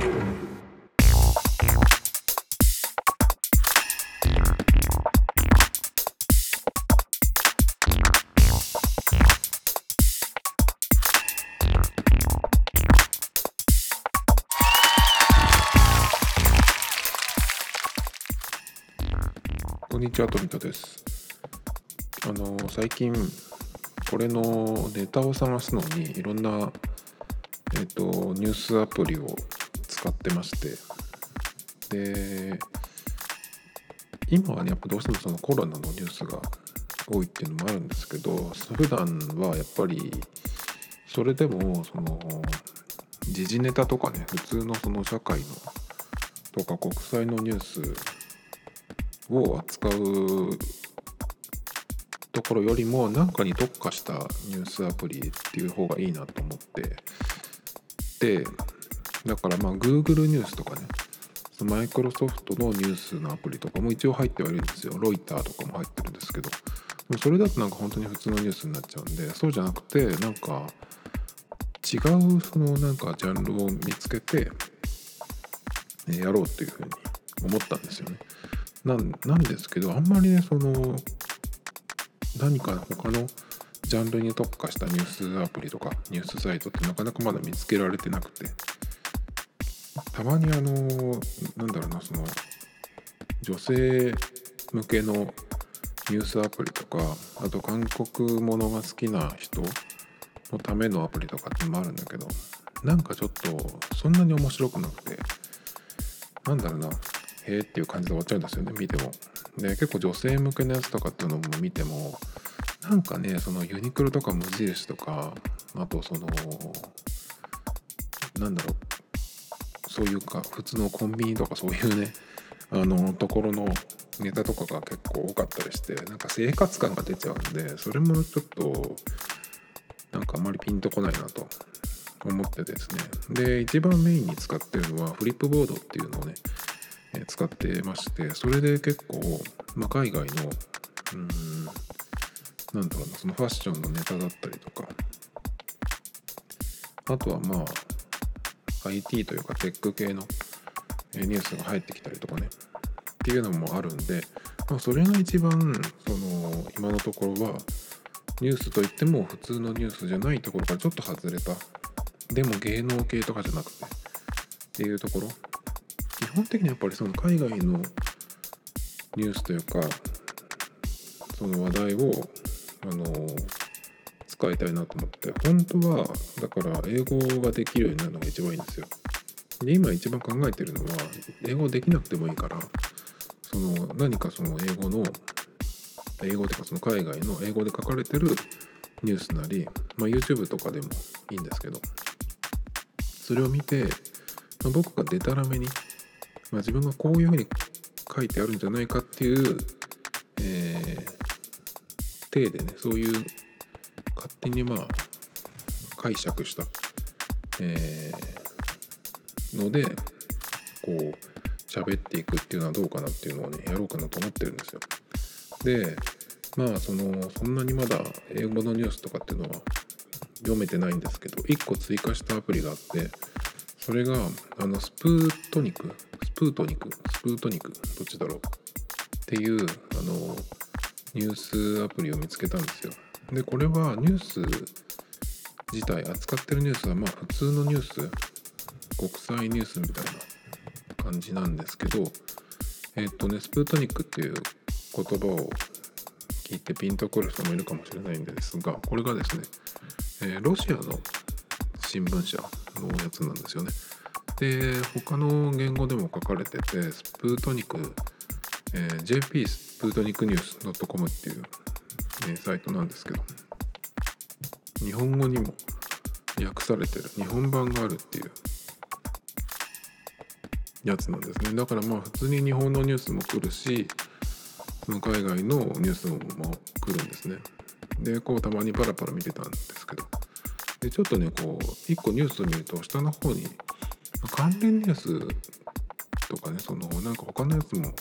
こんにちは、富田です。あの、最近、これのネタを探すのに、いろんな、えっ、と、ニュースアプリを使ってまして、で、今はね、やっぱどうしてもそのコロナのニュースが多いっていうのもあるんですけど、普段はやっぱり、それでも、その、時事ネタとかね、普通のその社会の、とか国際のニュースを扱うところよりも何かに特化したニュースアプリっていう方がいいなと思って。でだからまあ Google ニュースとかねマイクロソフトのニュースのアプリとかも一応入ってはいるんですよ。ロイターとかも入ってるんですけど。でもそれだとなんか本当に普通のニュースになっちゃうんでそうじゃなくてなんか違うそのなんかジャンルを見つけてやろうっていうふうに思ったんですよね。なんですけどあんまりねその何か他のジャンルに特化したニュースアプリとかニュースサイトってなかなかまだ見つけられてなくて。たまにあのなんだろうなその女性向けのニュースアプリとかあと韓国ものが好きな人のためのアプリとかってのもあるんだけどなんかちょっとそんなに面白くなくてなんだろうなへえっていう感じで終わっちゃうんですよね見ても。で結構女性向けのやつとかっていうのも見てもなんかねそのユニクロとか無印とかあとそのなんだろうそういうか普通のコンビニとかそういうねあのところのネタとかが結構多かったりしてなんか生活感が出ちゃうんでそれもちょっとなんかあまりピンとこないなと思ってですね。で一番メインに使ってるのはフリップボードっていうのをね使ってましてそれで結構、まあ、海外のうんなんだろうなそのファッションのネタだったりとか。あとはまあ IT というかテック系のニュースが入ってきたりとかね。っていうのもあるんで、まあ、それが一番その今のところはニュースといっても普通のニュースじゃないところからちょっと外れた。でも芸能系とかじゃなくて。っていうところ。基本的にやっぱりその海外のニュースというかその話題をあの使いたいなと思って。本当はだから英語ができるようになるのが一番いいんですよ。で今一番考えてるのは英語できなくてもいいからその何かその英語の英語とかその海外の英語で書かれてるニュースなり、まあ、YouTube とかでもいいんですけどそれを見て、まあ僕がデタラメにまあ、自分がこういうふうに書いてあるんじゃないかっていう、えー、体でねそういう手にまあ解釈した、えーのでこう喋っていくっていうのはどうかなっていうのをねやろうかなと思ってるんですよ。でまあそのそんなにまだ英語のニュースとかっていうのは読めてないんですけど1個追加したアプリがあってそれがあのスプートニクスプートニクスプートニクどっちだろうっていうあのニュースアプリを見つけたんですよでこれはニュース自体扱ってるニュースはまあ普通のニュース国際ニュースみたいな感じなんですけどえっとねスプートニックっていう言葉を聞いてピンとくる人もいるかもしれないんですがこれがですね、えーロシアの新聞社のやつなんですよね。で他の言語でも書かれててスプートニク、えー JP スプートニクニュース .com っていう、えサイトなんですけど。日本語にも訳されてる日本版があるっていう。やつなんですね。だからまあ普通に日本のニュースも来るしその海外のニュースも来るんですね。でこうたまにパラパラ見てたんですけど。でちょっとねこう一個ニュースを見ると下の方に関連ニュースとかねそのなんか他のやつも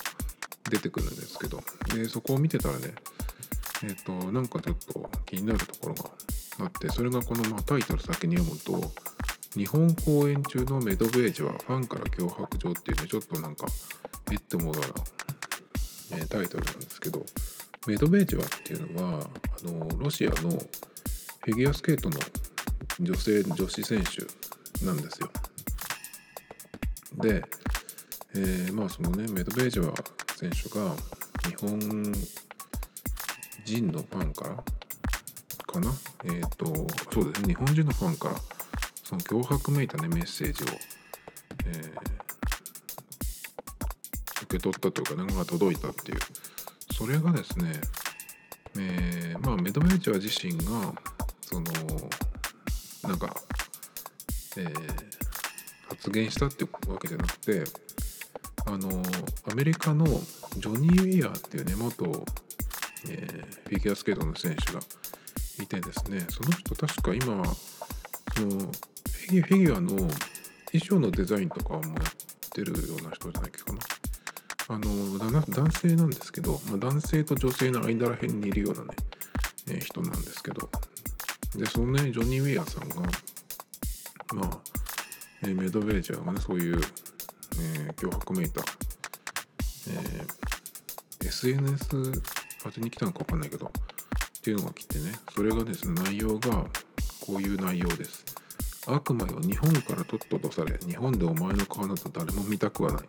出てくるんですけど。でそこを見てたらねえっ、となんかちょっと気になるところがあってそれがこの、まあ、タイトル先に読むと日本公演中のメドベージはファンから脅迫状っていうねちょっとなんかえって思うような、え、タイトルなんですけどメドベージはっていうのはあのロシアのフィギュアスケートの女性女子選手なんですよ。で、えー、まあそのねメドベージェワ選手が日本人のファンから？かな？えっ、ー、とそうですね。日本人のファンからその脅迫めいたねメッセージを、えー、受け取ったというかねが届いたっていう。それがですね、えー、まあメドベージェワ自身がそのなんか、えー、発言したっていうわけじゃなくてあのアメリカのジョニー・ウィアーっていうね元、えー、フィギュアスケートの選手がいてですねその人確か今そのフィギュアの衣装のデザインとかもやってるような人じゃないかな。あの男性なんですけど、まあ、男性と女性の間ら辺にいるようなね、えー、人なんですけどでそのねジョニー・ウィアさんがまあ、えー、メドベージャーがねそういう、えー、脅迫めいた、えー、SNS 当てに来たのか分かんないけどっていうのが来てね。それがですね内容がこういう内容です。悪魔よ日本からとっととされ。日本でお前の顔など誰も見たくはない。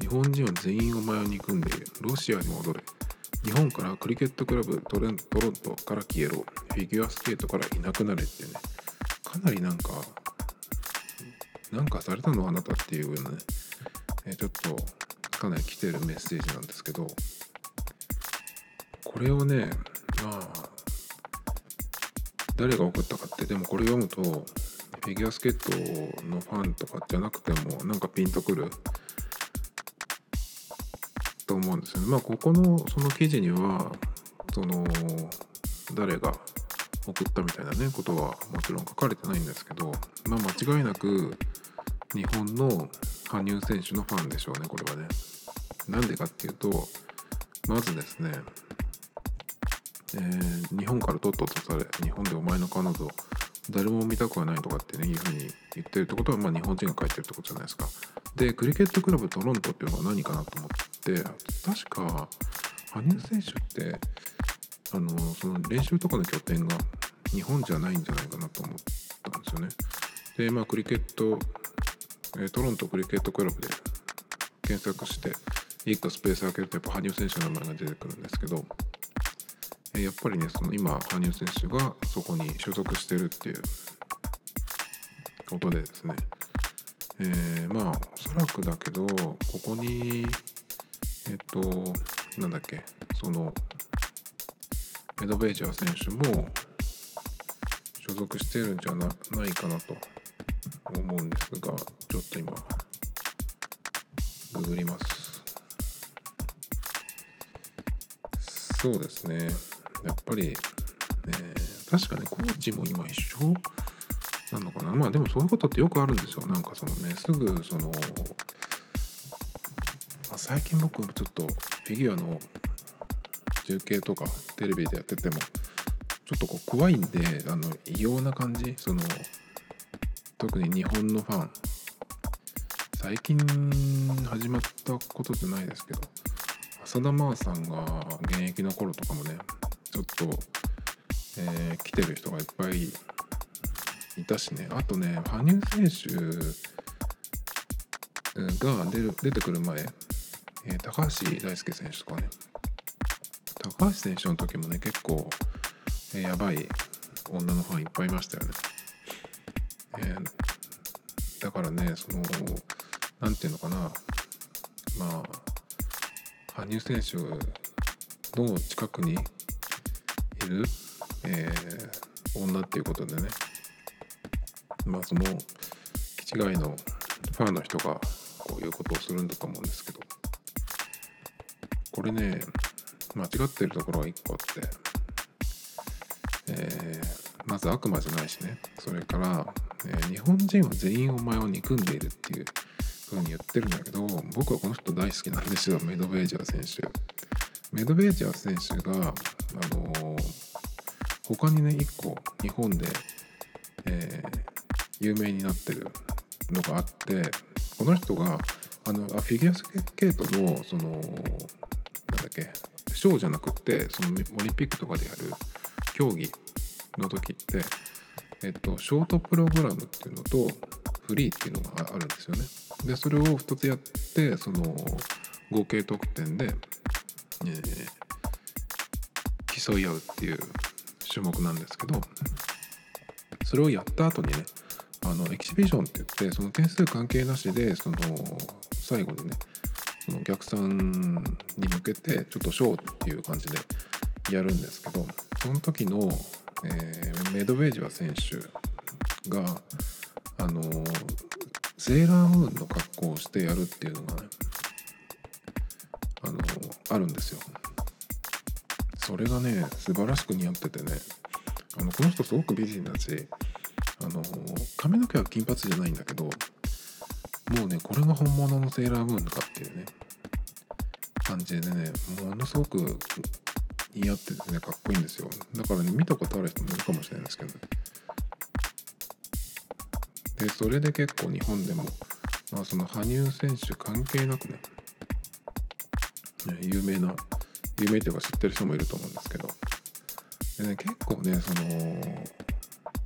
日本人は全員お前を憎んでいる。ロシアに戻れ。日本からクリケットクラブトレントロントから消えろ。フィギュアスケートからいなくなれってね。かなりなんかなんかされたのあなたっていうようなね、えちょっとかなり来てるメッセージなんですけど。これをねまあ誰が送ったかってでもこれ読むとフィギュアスケートのファンとかじゃなくてもなんかピンとくると思うんですよね。まあここのその記事にはその誰が送ったみたいなねことはもちろん書かれてないんですけどまあ間違いなく日本の羽生選手のファンでしょうねこれはね。なんでかっていうとまずですね、えー、日本からとっととされ日本でお前の彼女誰も見たくはないとかってねいうふうに言ってるってことはまあ日本人が書いてるってことじゃないですか。でクリケットクラブトロントっていうのは何かなと思って確か羽生選手ってあのその練習とかの拠点が日本じゃないんじゃないかなと思ったんですよね。でまあクリケット、えトロントクリケットクラブで検索して1個スペース開けるとやっぱ羽生選手の名前が出てくるんですけど、やっぱりねその今羽生選手がそこに所属してるっていうことでですね。えー、まあおそらくだけどここにえっとなんだっけそのメドベージャー選手も所属してるんじゃなないかなと思うんですがちょっと今ググります。そうですね。やっぱり、え、確かねコーチも今一緒なのかな。まあでもそういうことってよくあるんですよ。なんかそのねすぐその、まあ、最近僕ちょっとフィギュアの中継とかテレビでやっててもちょっとこう怖いんであの異様な感じ。その特に日本のファン。最近始まったことじゃないですけど浅田真央さんが現役の頃とかもねちょっと、えー、来てる人がいっぱいいたしね。あとね羽生選手が出る出てくる前、えー、高橋大輔選手とかね。高橋選手の時もね結構、えー、やばい女のファンいっぱいいましたよね、えー、だからねその何て言うのかな。まあ羽生選手の近くにる、えー、女っていうことでね。まあその気違いのファンの人がこういうことをするんだと思うんですけど。これね間違ってるところが1個あって、えー、まず悪魔じゃないしね。それから、えー、日本人は全員お前を憎んでいるっていう風に言ってるんだけど僕はこの人大好きなんですよ。メドベージャー選手。メドベージャー選手があのー、他にね1個日本で、えー有名になってるのがあってこの人があのあフィギュアスケートのそのなんだっけショーじゃなくってそのオリンピックとかでやる競技の時ってえっと、ショートプログラムっていうのとフリーっていうのがあるんですよね。でそれを2つやってその合計得点で、えー、競い合うっていう種目なんですけどそれをやった後にねあのエキシビジョンって言ってその点数関係なしでその最後にねそのお客さんに向けてちょっとショーっていう感じでやるんですけどその時のえー、メドベージュワ選手があのセーラームーンの格好をしてやるっていうのがねあのあるんですよ。それがね素晴らしく似合っててね。あのこの人すごく美人だしあの髪の毛は金髪じゃないんだけどもうねこれが本物のセーラームーンかっていうね感じでねものすごく似合っててねかっこいいんですよ。だからね見たことある人もいるかもしれないですけどでそれで結構日本でも、まあ、その羽生選手関係なくね有名な有名というか知ってる人もいると思うんですけど。でね結構ねその、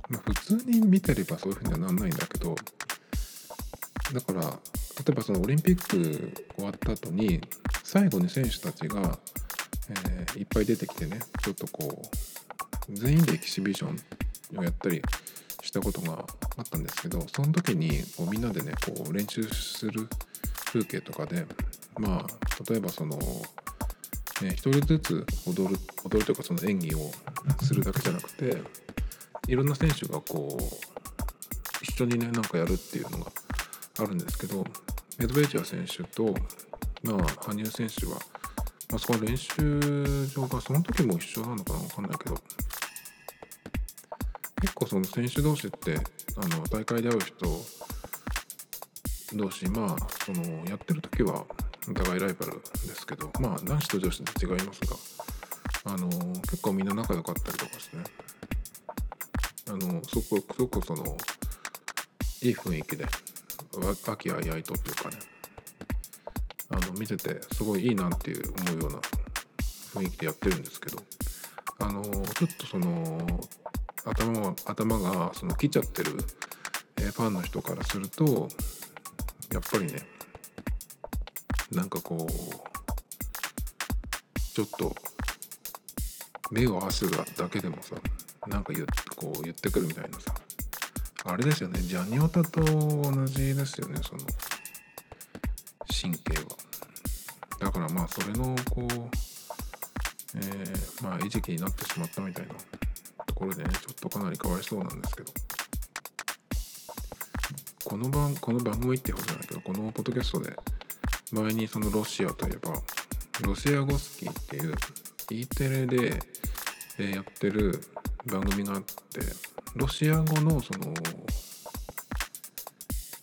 まあ、普通に見てればそういうふうにはなんないんだけどだから例えばそのオリンピック終わった後に最後に選手たちがえー、いっぱい出てきてねちょっとこう全員でエキシビジョンをやったりしたことがあったんですけどその時にこうみんなでねこう練習する風景とかでまあ例えばその、ね、一人ずつ踊る踊るというかその演技をするだけじゃなくていろんな選手がこう一緒にねなんかやるっていうのがあるんですけどメドベージャー選手と、まあ、羽生選手はまあ、その練習場がその時も一緒なのかな分かんないけど結構その選手同士ってあの大会で会う人同士まあそのやってる時はお互いライバルですけどまあ男子と女子で違いますがあの結構みんな仲良かったりとかしてね。あのすごくすごくそのいい雰囲気で和気あいあいとっていうかね。あの見ててすごいいいなっていう思うような雰囲気でやってるんですけどあのちょっとその頭頭がその来ちゃってる、ファンの人からするとやっぱりねなんかこうちょっと目を合わせるだけでもさなんか言こう言ってくるみたいなさあれですよね。ジャニオタと同じですよね。その神経は。だからまあそれのこう、えー、まあ餌食になってしまったみたいなところでねちょっとかなりかわいそうなんですけど。この番この番組ってほどじゃないけどこのポッドキャストで前にそのロシアといえばロシアゴスキーっていう E テレで、やってる番組があってロシア語のその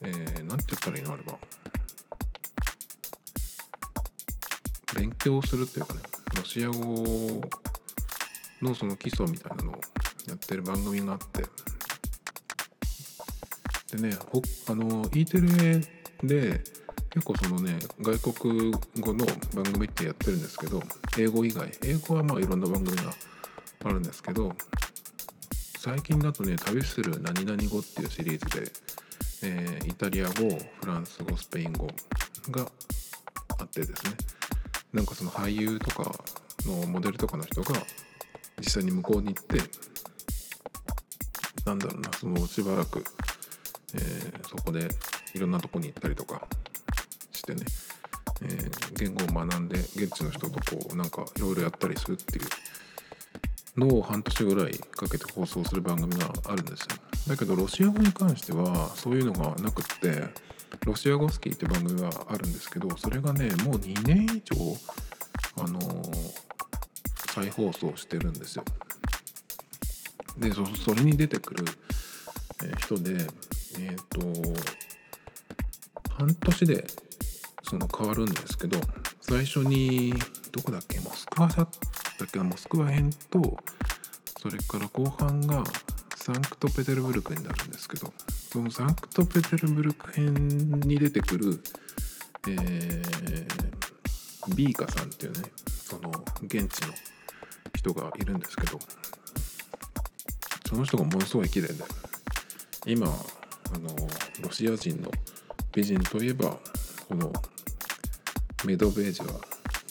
えー、なんて言ったらいいのあれば勉強するっていうかねロシア語のその基礎みたいなのをやってる番組があって。でねあの E テレで結構そのね外国語の番組ってやってるんですけど英語以外英語はまあいろんな番組があるんですけど最近だとね「旅する何々語」っていうシリーズで、えー、イタリア語フランス語スペイン語があってですね。なんかその俳優とかのモデルとかの人が実際に向こうに行ってなんだろうなそのしばらく、えー、そこでいろんなとこに行ったりとかしてね、えー、言語を学んで現地の人とこうなんかいろいろやったりするっていうのを半年ぐらいかけて放送する番組があるんですよだけどロシア語に関してはそういうのがなくってロシア語スキーって番組があるんですけどそれがねもう2年以上あのー、再放送してるんですよ。でそれに出てくる、え人でえっ、ー、と半年でその変わるんですけど最初にどこだっけ？モスクワだったっけモスクワ編とそれから後半がサンクトペテルブルクになるんですけどそのサンクトペテルブルク編に出てくる、えー、ビーカさんっていうねその現地の人がいるんですけどその人がものすごい綺麗で今あのロシア人の美人といえばこのメドベージャ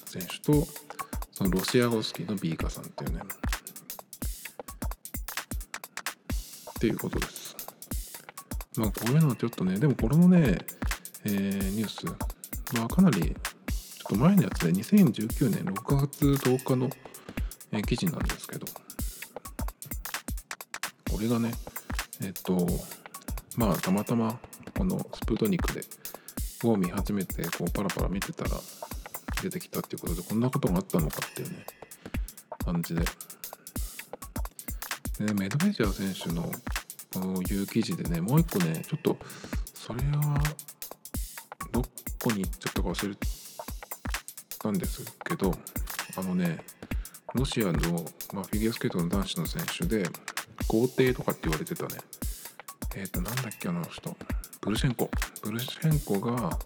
選手とそのロシア語好きのビーカさんっていうね。っていうことです。まあこういうのはちょっとね。でもこれのね、えー、ニュース。まあかなりちょっと前のやつで2019年6月10日の、えー、記事なんですけど。これがねえっとまあたまたまこのスプートニクでを見始めてこうパラパラ見てたら出てきたっていうことでこんなことがあったのかっていうね感じで。でメドベージャー選手のこういう記事でねもう一個ねちょっとそれはどこに行っちゃったか忘れたんですけどあのねロシアの、まあ、フィギュアスケートの男子の選手で皇帝とかって言われてたね。えっ、ー、となんだっけあの人。ブルシェンコ。ブルシェンコが、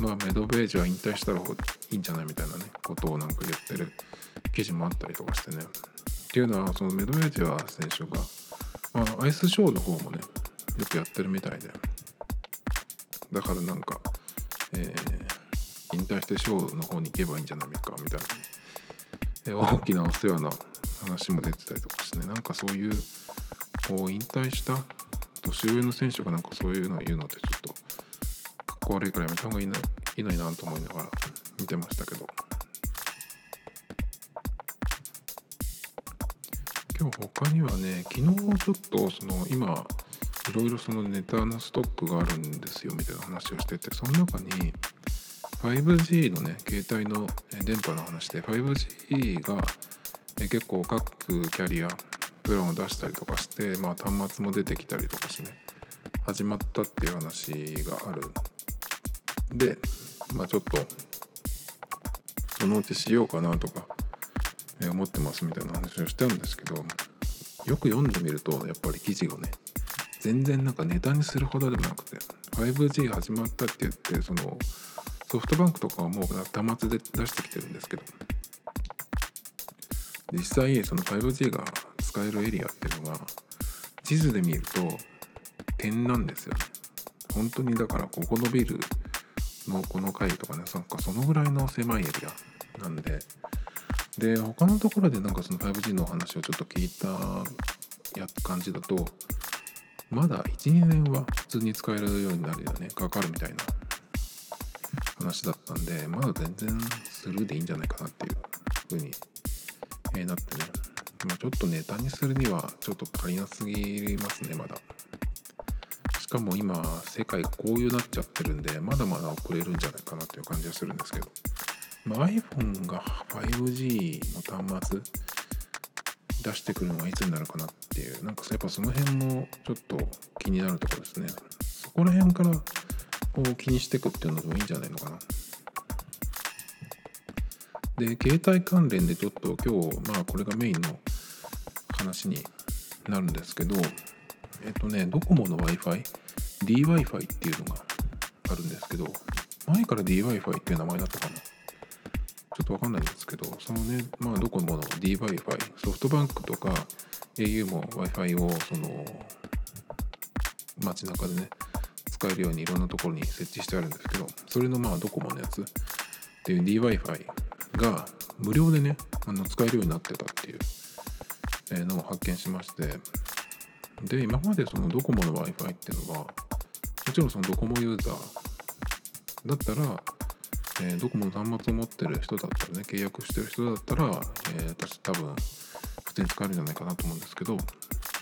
まあ、メドベージは引退したらいいんじゃないみたいなねことをなんか言ってる記事もあったりとかしてね。っていうのはそのメドベージは選手が、まあ、アイスショーの方もねよくやってるみたいで。だからなんか、えー、引退してショーの方に行けばいいんじゃないかみたいな、えー、大きなお世話な話も出てたりとかしてね。なんかそういうこう引退した年上の選手がなんかそういうのを言うのってちょっとかっこ悪いからやめた方がいいないいのになと思いながら見てましたけど。今日他にはね昨日ちょっとその今いろいろそのネタのストックがあるんですよみたいな話をしててその中に 5G のね携帯の電波の話で 5G が結構各キャリアプランを出したりとかして、まあ、端末も出てきたりとかしてね。始まったっていう話があるでまあちょっとそのうちしようかなとか、思ってますみたいな話をしたんですけどよく読んでみるとやっぱり記事がね全然なんかネタにするほどでもなくて 5G 始まったって言ってそのソフトバンクとかはもう端末で出してきてるんですけど実際その 5G が使えるエリアっていうのが地図で見ると点なんですよ。本当にだからここのビルのこの階とかねなんかそのぐらいの狭いエリアなんで。で他のところでなんかその 5G の話をちょっと聞いたや感じだとまだ12年は普通に使えるようになるよねかかるみたいな話だったんでまだ全然スルーでいいんじゃないかなっていう風に、なってね、まあ、ちょっとネタにするにはちょっと足りなすぎますねまだ。しかも今世界こういうなっちゃってるんでまだまだ遅れるんじゃないかなっていう感じはするんですけど、まあ、iPhone が 5G の端末出してくるのはいつになるかなっていう。なんかやっぱその辺もちょっと気になるところですね。そこら辺からこう気にしていくっていうのもいいんじゃないのかな。で携帯関連でちょっと今日まあこれがメインの話になるんですけどえっとねドコモの Wi-Fi DWi-Fi っていうのがあるんですけど前から DWi-Fi っていう名前だったかな。ちょっとわかんないんですけど、そのね、まあ、ドコモの DWi-Fi、ソフトバンクとか au も Wi-Fi をその街中でね、使えるようにいろんなところに設置してあるんですけど、それのまあドコモのやつっていう DWi-Fi が無料でね、あの使えるようになってたっていうのを発見しまして、で、今までそのドコモの Wi-Fi っていうのは、もちろんそのドコモユーザーだったら、えー、ドコモの端末を持ってる人だったらね契約してる人だったら、えー、私多分普通に使えるんじゃないかなと思うんですけど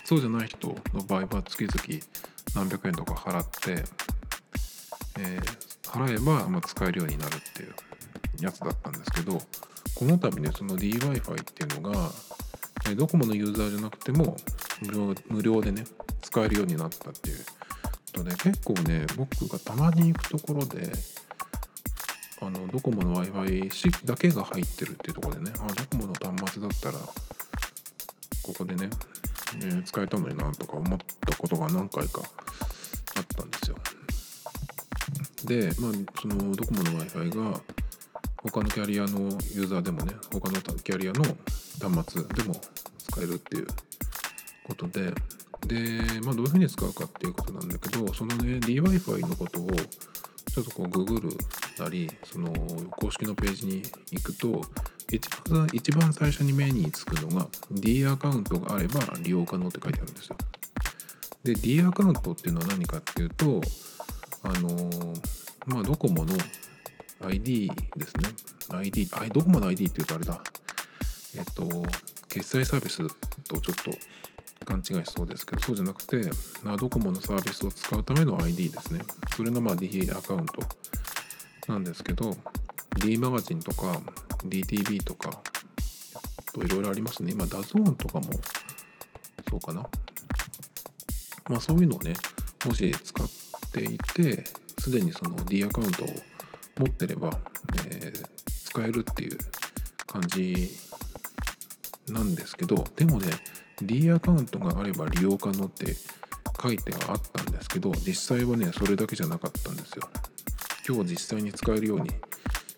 そうじゃない人の場合は月々何百円とか払って、えー、払えば、ま、使えるようになるっていうやつだったんですけどこの度ねその DWi-Fi っていうのが、ドコモのユーザーじゃなくても無料でね使えるようになったっていう。ことで結構ね僕がたまに行くところであのドコモの w i f i だけが入ってるっていうところでねあドコモの端末だったらここでね、えー、使えたのになとか思ったことが何回かあったんですよ。で、まあ、そのドコモの w i f i が他のキャリアのユーザーでもね他のキャリアの端末でも使えるっていうことで。で、まあ、どういうふうに使うかっていうことなんだけどそのね DWi-Fi のことをちょっとこうググるなりその公式のページに行くと一番一番最初に目につくのが D アカウントがあれば利用可能って書いてあるんですよ。で D アカウントっていうのは何かっていうとあのまあドコモの ID ですね。ID ドコモの ID っていうとあれだ。えっと決済サービスとちょっと勘違いしそうですけどそうじゃなくてまあドコモのサービスを使うための ID ですね。それのまあ DA アカウントなんですけど D マガジンとか DTV とかいろいろありますね。今ダゾーンとかもそうかな。まあそういうのをねもし使っていてすでにその D アカウントを持ってれば、えー、使えるっていう感じなんですけどでもね D アカウントがあれば利用可能って書いてはあったんですけど実際はねそれだけじゃなかったんですよ。今日実際に使えるように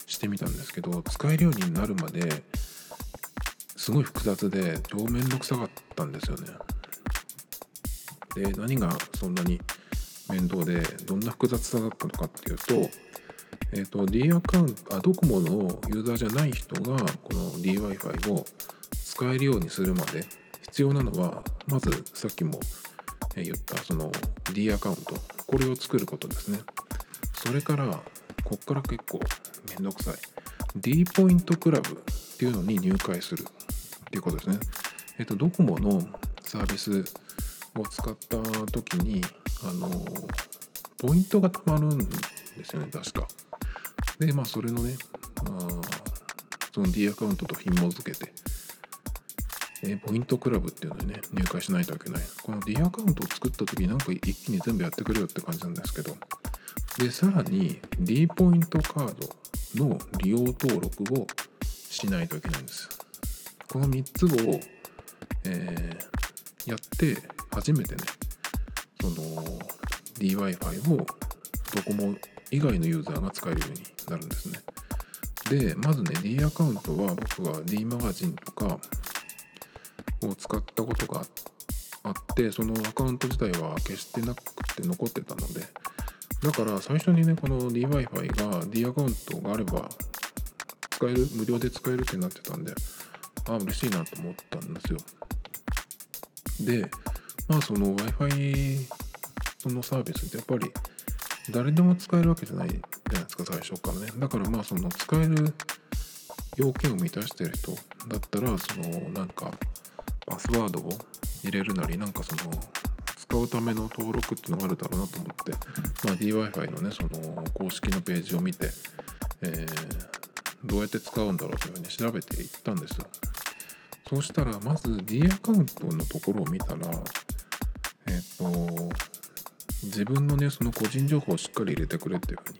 してみたんですけど使えるようになるまですごい複雑で超面倒くさかったんですよね。で何がそんなに面倒でどんな複雑さだったのかっていうとえっ、ー、と D アカウントあドコモのユーザーじゃない人がこの DWi-Fi を使えるようにするまで必要なのはまずさっきも言ったその D アカウント。これを作ることですね。それからこっから結構めんどくさい。D ポイントクラブっていうのに入会する。っていうことですね。えっとドコモのサービスを使った時にあのポイントがたまるんですよね確か。でまあそれのねあその D アカウントと紐付けてえー、ポイントクラブっていうのにね、入会しないといけない。この D アカウントを作った時なんか一気に全部やってくれよって感じなんですけど、で、さらに D ポイントカードの利用登録をしないといけないんです。この3つを、えー、やって初めてね、その DWi-Fi をドコモ以外のユーザーが使えるようになるんですね。で、まずね、D アカウントは僕は D マガジンとかを使ったことがあってそのアカウント自体は消してなくて残ってたのでだから最初にねこの DWi-Fi が D アカウントがあれば使える無料で使えるってなってたんでああ嬉しいなと思ったんですよ。でまあその Wi-Fi そのサービスってやっぱり誰でも使えるわけじゃないじゃないですか最初からね。だからまあその使える要件を満たしてる人だったらそのなんかパスワードを入れるなりなんかその使うための登録っていうのがあるだろうなと思って、まあ、DWi-Fi のねその公式のページを見て、えー、どうやって使うんだろうというふうに調べていったんです。よそうしたらまず D アカウントのところを見たらえっ、ー、と自分のねその個人情報をしっかり入れてくれっていうふうに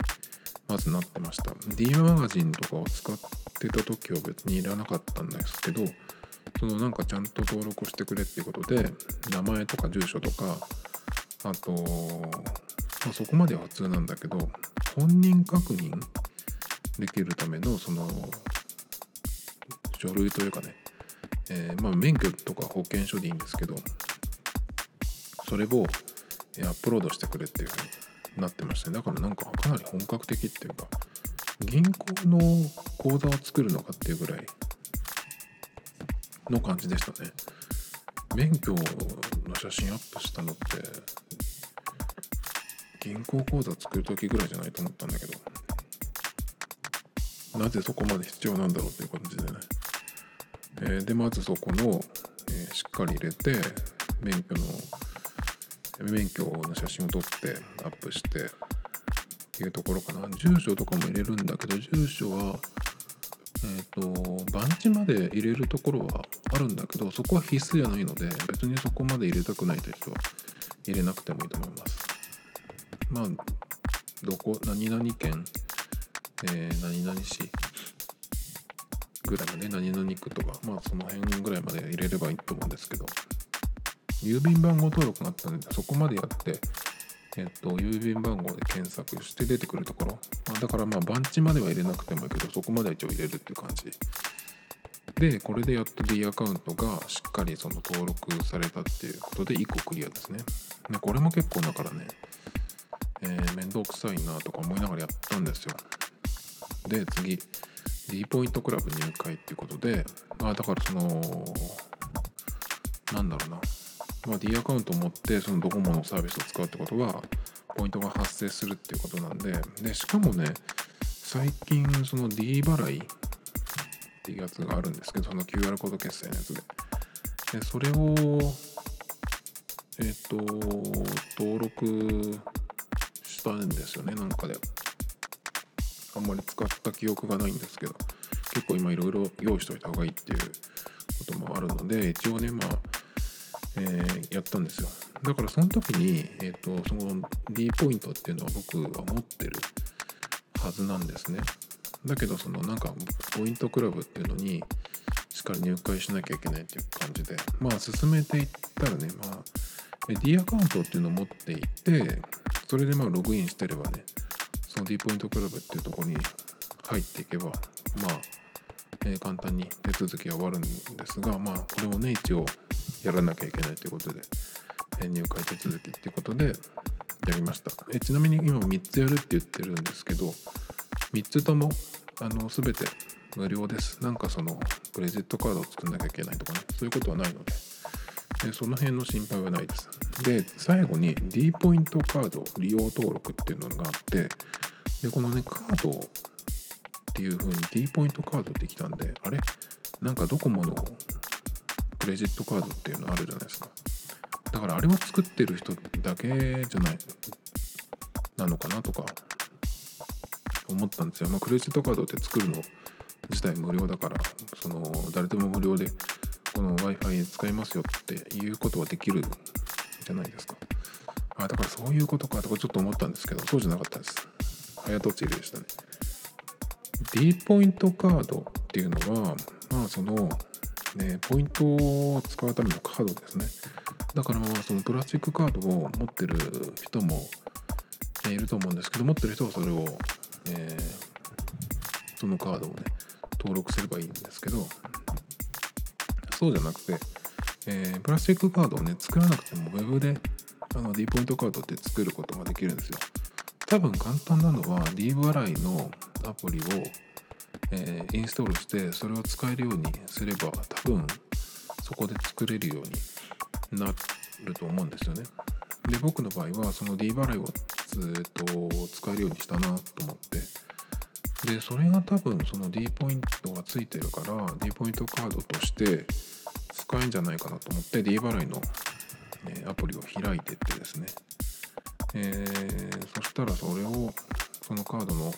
まずなってました。D マガジンとかを使ってた時は別にいらなかったんですけどそのなんかちゃんと登録してくれっていうことで名前とか住所とかあと、まあ、そこまでは普通なんだけど本人確認できるためのその書類というかね、えー、まあ免許とか保険証でいいんですけどそれをアップロードしてくれっていうふうになってましてだからなんかかなり本格的っていうか銀行の口座を作るのかっていうぐらいの感じでしたね。免許の写真アップしたのって銀行口座作る時ぐらいじゃないと思ったんだけどなぜそこまで必要なんだろうっていう感じでね、えー、でまずそこの、えー、しっかり入れて免許の免許の写真を撮ってアップしてっていうところかな。住所とかも入れるんだけど住所はえっ、ー、と番地まで入れるところはあるんだけどそこは必須じゃないので別にそこまで入れたくないという人は入れなくてもいいと思います。まあどこ何々県、えー、何々市ぐらいまで何々区とかまあその辺ぐらいまで入れればいいと思うんですけど郵便番号登録があったんでそこまでやってえっと、郵便番号で検索して出てくるところ、ま、だからまあ番地までは入れなくてもいいけどそこまでは一応入れるっていう感じ。でこれでやっと D アカウントがしっかりその登録されたっていうことで1個クリアですね。でこれも結構だからねえー、めんどくさいなとか思いながらやったんですよ。で次 D ポイントクラブ入会っていうことでまあだからそのなんだろうな、まあ、D アカウントを持ってそのドコモのサービスを使うってことはポイントが発生するっていうことなんででしかもね最近その D 払いっていうやつがあるんですけどその QR コード決済のやつで。でそれをえっ、と登録したんですよねなんかで。あんまり使った記憶がないんですけど結構今いろいろ用意しておいた方がいいっていうこともあるので一応ねまあ、えー、やったんですよ。だからその時に、えーと、その D ポイントっていうのは僕は持ってるはずなんですね。だけどそのなんかポイントクラブっていうのにしっかり入会しなきゃいけないっていう感じでまあ進めていったらねまあ D アカウントっていうのを持っていてそれでまあログインしてればねその D ポイントクラブっていうとこに入っていけばまあ、えー、簡単に手続きが終わるんですがまあこれをね一応やらなきゃいけないということで、えー、入会手続きっていうことでやりました、え、ちなみに今3つやるって言ってるんですけど3つともあの全て無料です。なんかそのクレジットカードを作んなきゃいけないとかねそういうことはないので。でその辺の心配はないです。で最後に D ポイントカード利用登録っていうのがあってでこのねカードっていう風に D ポイントカードってきたんであれ？なんかドコモのクレジットカードっていうのあるじゃないですかだからあれを作ってる人だけじゃないなのかなとか思ったんですよ、まあ、クレジットカードって作るの自体無料だからその誰でも無料でこの Wi-Fi 使いますよっていうことはできるじゃないですか。あ、だからそういうことかとかちょっと思ったんですけど、そうじゃなかったです。早とちりでしたね。D ポイントカードっていうのは、まあその、ね、ポイントを使うためのカードですね。だからそのプラスチックカードを持ってる人もいると思うんですけど、持ってる人はそれを、えー、そのカードをね、登録すればいいんですけど、そうじゃなくて、えー、プラスチックカードをね作らなくても Web であの D ポイントカードって作ることができるんですよ多分簡単なのは D 払いのアプリを、えー、インストールしてそれを使えるようにすれば多分そこで作れるようになると思うんですよね。で僕の場合はその D 払いをずっと使えるようにしたなと思って。でそれが多分その D ポイントがついてるから D ポイントカードとして使えるんじゃないかなと思って D 払いの、えアプリを開いてってですね、えー、そしたらそれをそのカードの、ね、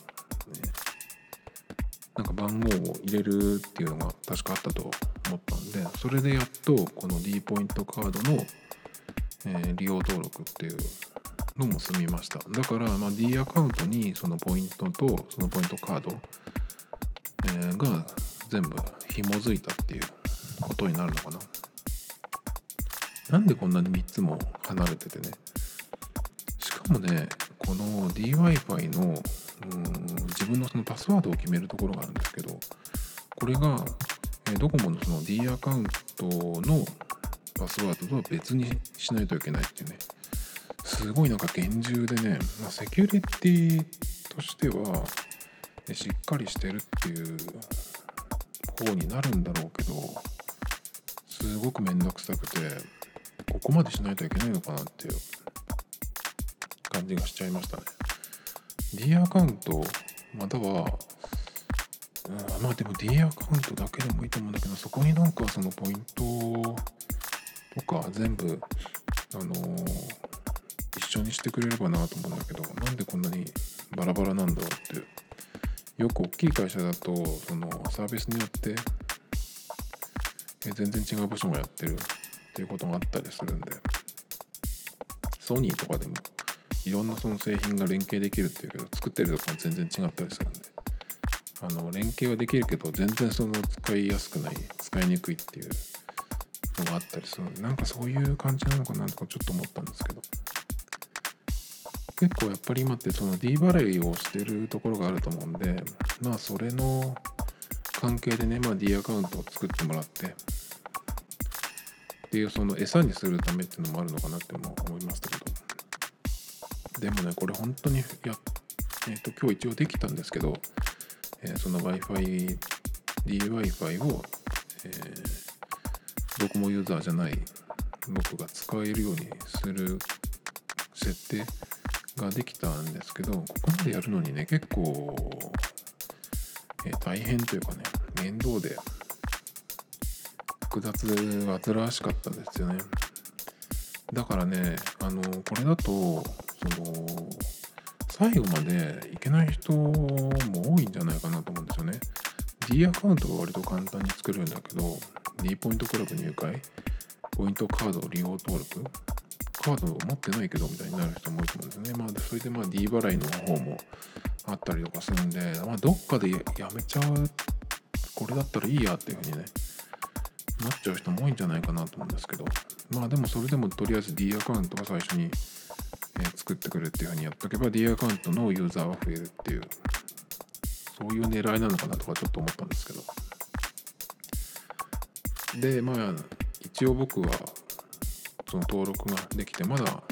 なんか番号を入れるっていうのが確かあったと思ったんでそれでやっとこの D ポイントカードの、え、利用登録っていうのも済みました。だから、ま、D アカウントにそのポイントとそのポイントカード、え、が全部紐づいたっていうことになるのかな。なんでこんなに3つも離れててね。しかもねこの DWi-Fi のうん自分のそのパスワードを決めるところがあるんですけどこれが、えドコモのその D アカウントのパスワードとは別にしないといけないっていうねすごいなんか厳重でね、まあ、セキュリティとしてはしっかりしてるっていう方になるんだろうけどすごく面倒くさくてここまでしないといけないのかなっていう感じがしちゃいましたね。D アカウントまたはまあでも D アカウントだけでもいいと思うんだけどそこになんかそのポイントとか全部あのー、一緒にしてくれればなと思うんだけどなんでこんなにバラバラなんだろうってよく大きい会社だとそのサービスによって全然違う部署もやってるっていうことがあったりするんでソニーとかでもいろんなその製品が連携できるっていうけど作ってるとこも全然違ったりするんで。あの連携はできるけど全然その使いやすくない使いにくいっていうのがあったりするなんかそういう感じなのかなとかちょっと思ったんですけど。結構やっぱり今ってその D 払いをしてるところがあると思うんでまあそれの関係でね、まあ、D アカウントを作ってもらって。っていうその餌にするためっていうのもあるのかなっても思いましたけど。でもねこれ本当にやえっ、ー、と今日一応できたんですけど、えー、その Wi-Fi DWi-Fi を、えー、ドコモユーザーじゃない僕が使えるようにする設定ができたんですけどここまでやるのにね結構、えー、大変というかね面倒で複雑で煩わしかったんですよね。だからねあのこれだと最後までいけない人も多いんじゃないかなと思うんですよね。D アカウントは割と簡単に作れるんだけど D ポイントクラブ入会ポイントカード利用登録？カードを持ってないけどみたいになる人も多いと思うんですよね。まあ、それでまあ D 払いの方もあったりとかするんで、まあ、どっかでやめちゃう、これだったらいいやっていうふうにね、なっちゃう人も多いんじゃないかなと思うんですけど、まあでもそれでもとりあえず D アカウントが最初に、え、作ってくれっていうふうにやっとけば D アカウントのユーザーは増えるっていう、そういう狙いなのかなとかちょっと思ったんですけど。で、まあ、一応僕はその登録ができてまだ、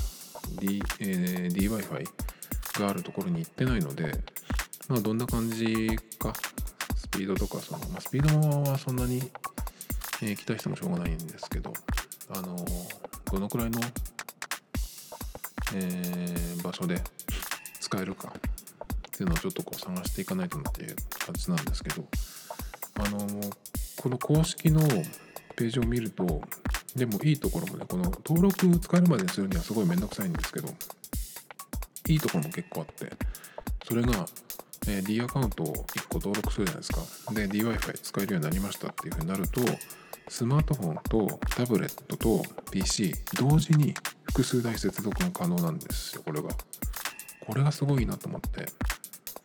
D えー、DWi-Fi があるところに行ってないので、まあ、どんな感じかスピードとかその、まあ、スピードはそんなに、えー、期待してもしょうがないんですけどあのどのくらいの、えー、場所で使えるかっていうのをちょっとこう探していかないとなっていう感じなんですけどあのこの公式のページを見るとでもいいところもね、この登録使えるまでにするにはすごいめんどくさいんですけど、いいところも結構あって、それが、えー、D アカウントを1個登録するじゃないですか。で、DWi-Fi 使えるようになりましたっていうふうになると、スマートフォンとタブレットと PC 同時に複数台接続が可能なんですよ、これが。これがすごいなと思って。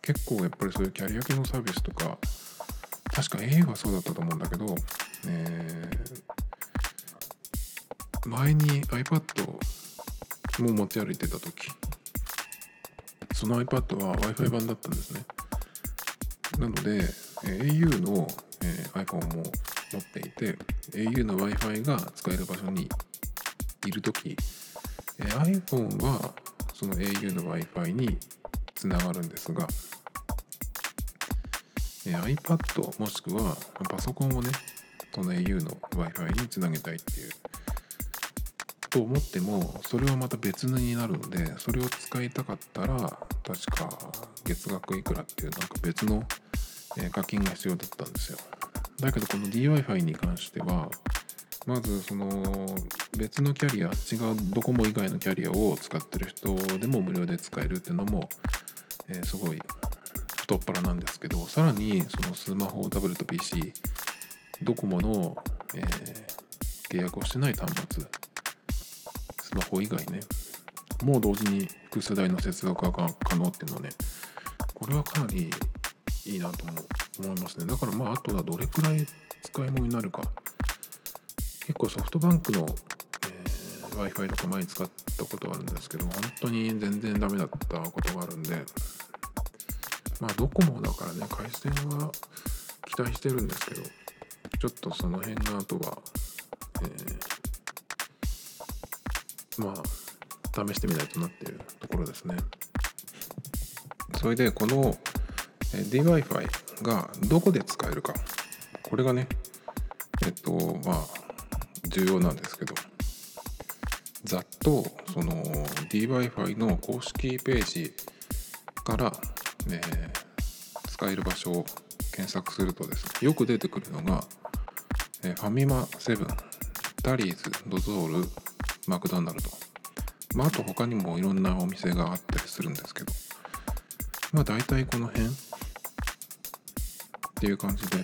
結構やっぱりそういうキャリア系のサービスとか、確か au はそうだったと思うんだけど、えー前に iPad も持ち歩いてた時その iPad は Wi-Fi 版だったんですねなので au のえ iPhone も持っていて au の Wi-Fi が使える場所にいる時 iPhone はその au の Wi-Fi につながるんですが iPad もしくはパソコンをねその au の Wi-Fi につなげたいっていう。と思ってもそれはまた別になるのでそれを使いたかったら確か月額いくらっていうなんか別の課金が必要だったんですよ。だけどこの DWi-Fi に関してはまずその別のキャリア違うドコモ以外のキャリアを使ってる人でも無料で使えるっていうのも、えー、すごい太っ腹なんですけどさらにそのスマホタブレット PC ドコモの、えー、契約をしてない端末スマホ以外ねもう同時に複数台の接続が可能っていうのはねこれはかなりいいなと思いますね。だからまああとはどれくらい使い物になるか。結構ソフトバンクの、w i f i とか前に使ったことあるんですけど本当に全然ダメだったことがあるんでまあドコモだからね回線は期待してるんですけどちょっとその辺があとは、えーまあ試してみないとなっていうところですね。それでこの DWi-Fi がどこで使えるか。これがねえっとまあ重要なんですけど。ざっとその DWi-Fi の公式ページから、えー、使える場所を検索するとですねよく出てくるのが、えファミマセブンタリーズドゾールマクドナルド。まあ、あと他にもいろんなお店があったりするんですけど、まあ大体この辺っていう感じで、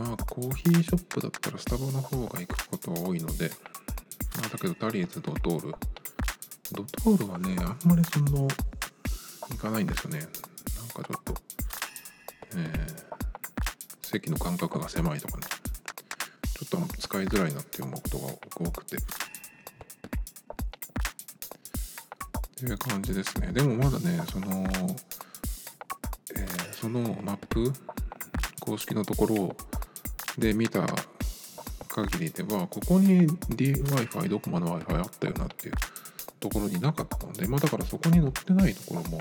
まあコーヒーショップだったらスタバの方が行くことが多いので、まあだけどタリーズ、ドトール、ドトールはね、あんまりその、行かないんですよね。なんかちょっと、えー、席の間隔が狭いとかね。ちょっと使いづらいなって思うことが多くて。という感じですね。でもまだねその、えー、そのマップ公式のところをで見た限りではここに DWi-Fi どこまで Wi-Fi あったよなっていうところになかったのでまあだからそこに載ってないところも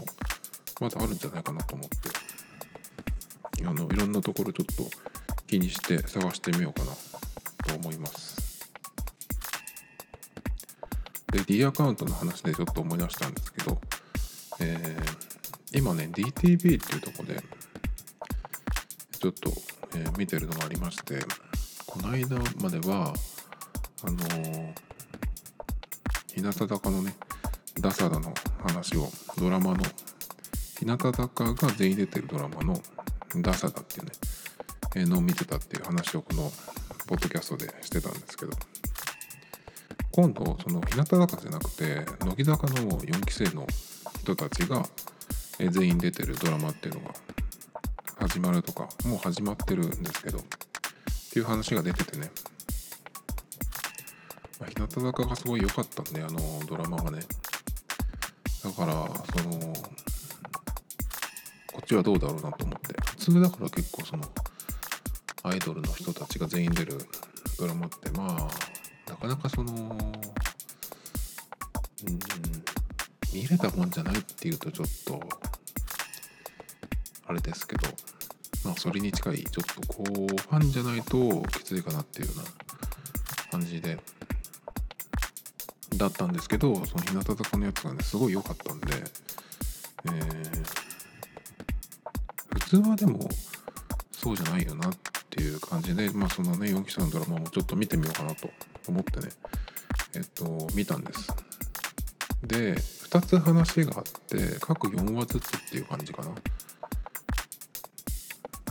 まだあるんじゃないかなと思ってあのいろんなところちょっと気にして探してみようかなと思います。で D アカウントの話でちょっと思い出したんですけど、えー、今ね DTV っていうとこでちょっと、えー、見てるのがありましてこの間まではあのー、日向坂のねダサダの話をドラマの日向坂が全員出てるドラマのダサダっていうね、えー、のを見てたっていう話をこのポッドキャストでしてたんですけど今度その日向坂じゃなくて乃木坂の4期生の人たちが全員出てるドラマっていうのが始まるとかもう始まってるんですけどっていう話が出ててね、まあ、日向坂がすごい良かったんであのドラマがね。だからそのこっちはどうだろうなと思って。普通だから結構そのアイドルの人たちが全員出るドラマってまあなかなかそのうん見れたもんじゃないっていうとちょっとあれですけどまあそれに近いちょっとこうファンじゃないときついかなっていうような感じでだったんですけどその日向坂のやつがねすごい良かったんで、えー、普通はでもそうじゃないよなっていう感じでまあそのね4期生のドラマもちょっと見てみようかなと思ってねえっと見たんです。で2つ話があって各4話ずつっていう感じかな。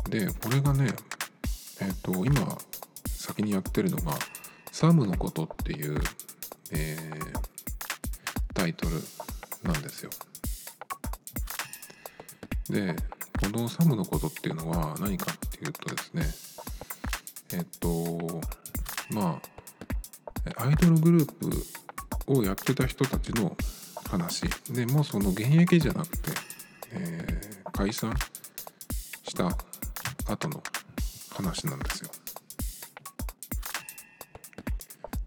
でこれがねえっ、ー、と今先にやってるのが「サムのこと」っていう、えー、タイトルなんですよ。でこの「サムのこと」っていうのは何かっていうとですねえっ、ー、とまあアイドルグループをやってた人たちの話でもうその現役じゃなくて、えー、解散した後の話なんですよ。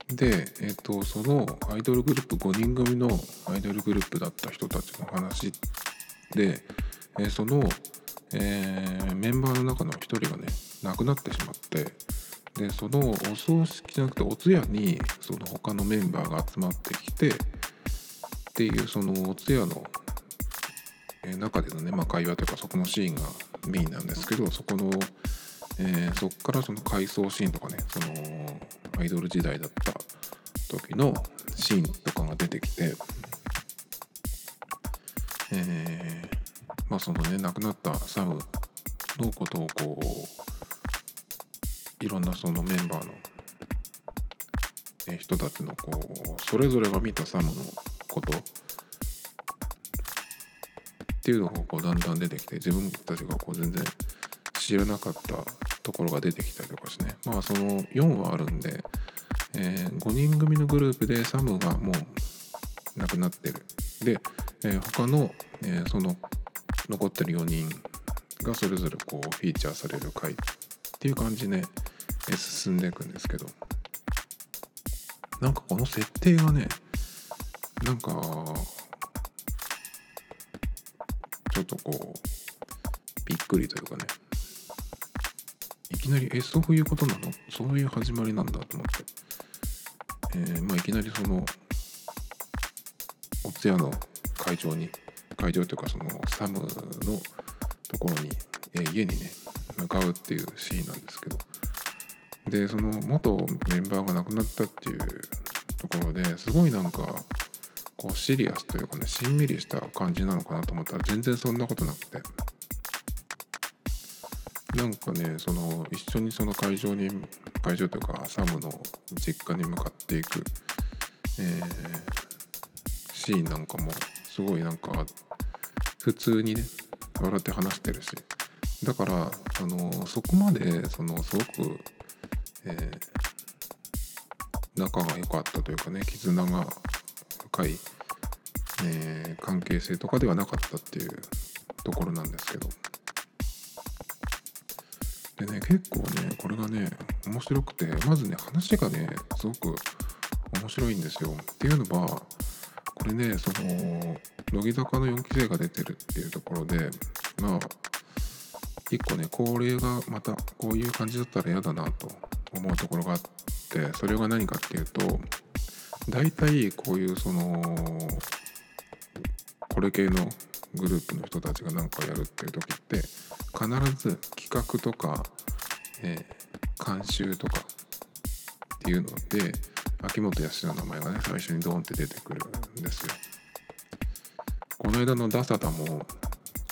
で、えっ、と、そのアイドルグループ5人組のアイドルグループだった人たちの話で、えー、その、えー、メンバーの中の1人がね亡くなってしまってでそのお葬式じゃなくてお通夜にその他のメンバーが集まってきてっていうそのお通夜の中でのね、まあ、会話というかそこのシーンがメインなんですけどそこの、えー、そこからその回想シーンとかねそのアイドル時代だった時のシーンとかが出てきて、えー、まあそのね亡くなったサムのことをこういろんなそのメンバーの人たちのこうそれぞれが見たサムのことっていうのがこうだんだん出てきて自分たちがこう全然知らなかったところが出てきたりとかしてね。まあその4はあるんで、えー、5人組のグループでサムがもう亡くなってる。で、えー、他の、えー、その残ってる4人がそれぞれこうフィーチャーされる回っていう感じで、ね、進んでいくんですけど。なんかこの設定がねなんかょっとこうびっくりというかね。いきなり「えそういうことなの？そういう始まりなんだ」と思って、えー、まあ、いきなりそのお通夜の会場に会場というかそのサムのところに、えー、家にね向かうっていうシーンなんですけど。でその元メンバーが亡くなったっていうところですごいなんかこうシリアスというかねしんみりした感じなのかなと思ったら全然そんなことなくて。なんかねその一緒にその会場に会場というかサムの実家に向かっていく、えー、シーンなんかもすごいなんか普通にね笑って話してるし。だからあのそこまでそのすごく、えー、仲が良かったというかね絆が深い、え関係性とかではなかったっていうところなんですけど。でね結構ねこれがね面白くてまずね話がねすごく面白いんですよ。っていうのはこれねその乃木坂の4期生が出てるっていうところでまあ一個ねこれがまたこういう感じだったら嫌だなと思うところがあってそれが何かっていうと大体こういうそのこれ系のグループの人たちが何かやるっていう時って必ず企画とか、えー、監修とかっていうので秋元康の名前がね最初にドーンって出てくるんですよ。この間のダサタも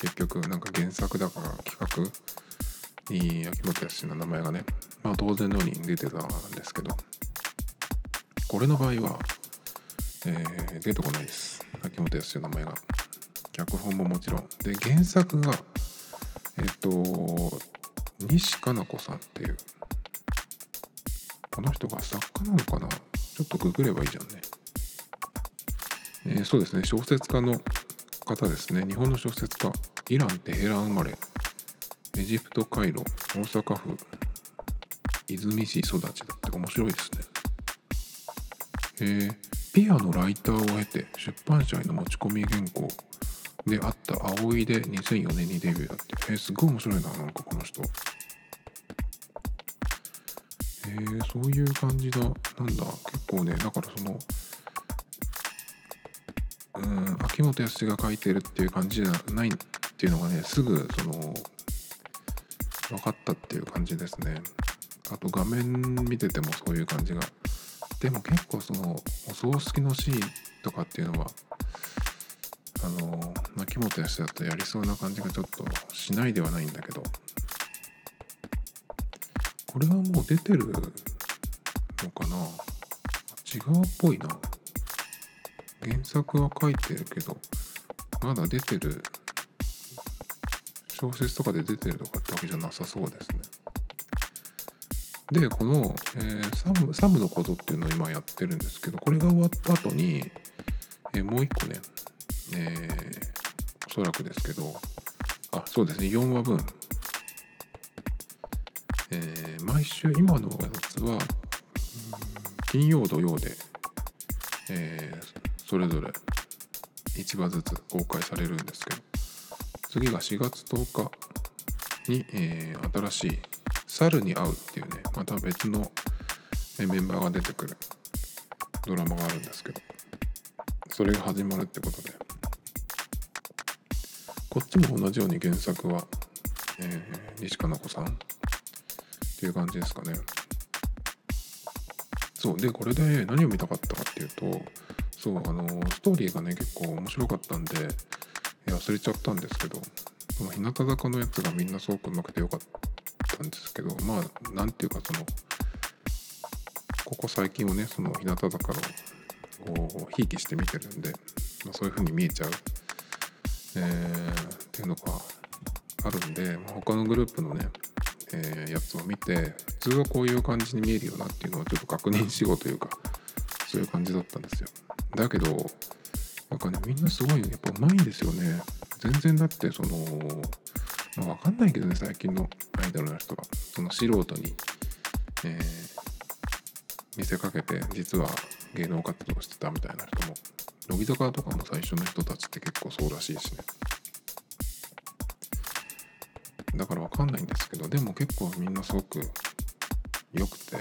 結局なんか原作だから企画に秋元康の名前がねまあ当然のように出てたんですけどこれの場合は、えー、出てこないです秋元康の名前が脚本ももちろんで原作がえっ、と西加奈子さんっていうこの人が作家なのかな？ちょっとググればいいじゃんね。えー、そうですね、小説家の方ですね。日本の小説家。イラン、テヘラン生まれ。エジプト、カイロ、大阪府、泉市育ちだって面白いですね。えー、ピアのライターを経て出版社への持ち込み原稿であった葵で2004年にデビューだって。えー、すごい面白いな、なんかこの人。えー、そういう感じだ。なんだ。結構ね、だからその、うん、秋元康が書いてるっていう感じじゃないっていうのがね、すぐ、その、分かったっていう感じですね。あと画面見ててもそういう感じが。でも結構その、お葬式のシーンとかっていうのは、あの、秋元康だとやりそうな感じがちょっとしないではないんだけど、これはもう出てるのかな？違うっぽいな。原作は書いてるけど、まだ出てる、小説とかで出てるとかってわけじゃなさそうですね。で、この、えー、サムサムのことっていうのを今やってるんですけど、これが終わった後に、えー、もう一個ね、え、おそらくですけど、あ、そうですね、4話分、え、毎週今のやつは金曜土曜で、え、それぞれ1話ずつ公開されるんですけど次が4月10日に、えー、新しい「猿に会う」っていうねまた別のメンバーが出てくるドラマがあるんですけどそれが始まるってことでこっちも同じように原作は、えー、西加奈子さんっていう感じですかね。そうでこれで何を見たかったかっていうとそうあのストーリーがね結構面白かったんで忘れちゃったんですけどその日向坂のやつがみんなすごくうまくてよかったんですけどまあ何ていうかそのここ最近をねその日向坂のをひいきして見てるんで、まあ、そういう風に見えちゃう、えー、っていうのがあるんで、まあ、他のグループのねえー、やつを見て普通はこういう感じに見えるよなっていうのをちょっと確認しようというかそういう感じだったんですよ。だけどなんかねみんなすごいやっぱうまいんですよね。全然だってそのまあ分かんないけどね最近のアイドルの人はその素人に、えー、見せかけて実は芸能活動してたみたいな人も乃木坂とかの最初の人たちって結構そうらしいしね。だから分かんないんですけどでも結構みんなすごく良くて。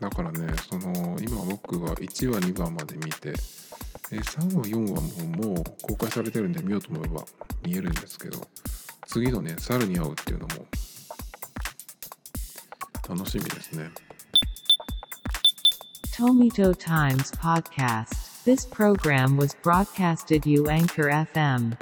だからねその今僕は1話2話まで見て3話4話ももう公開されてるんで見ようと思えば見えるんですけど次のね猿に会うっていうのも楽しみですね Tomito Times Podcast This program was broadcasted you Anchor FM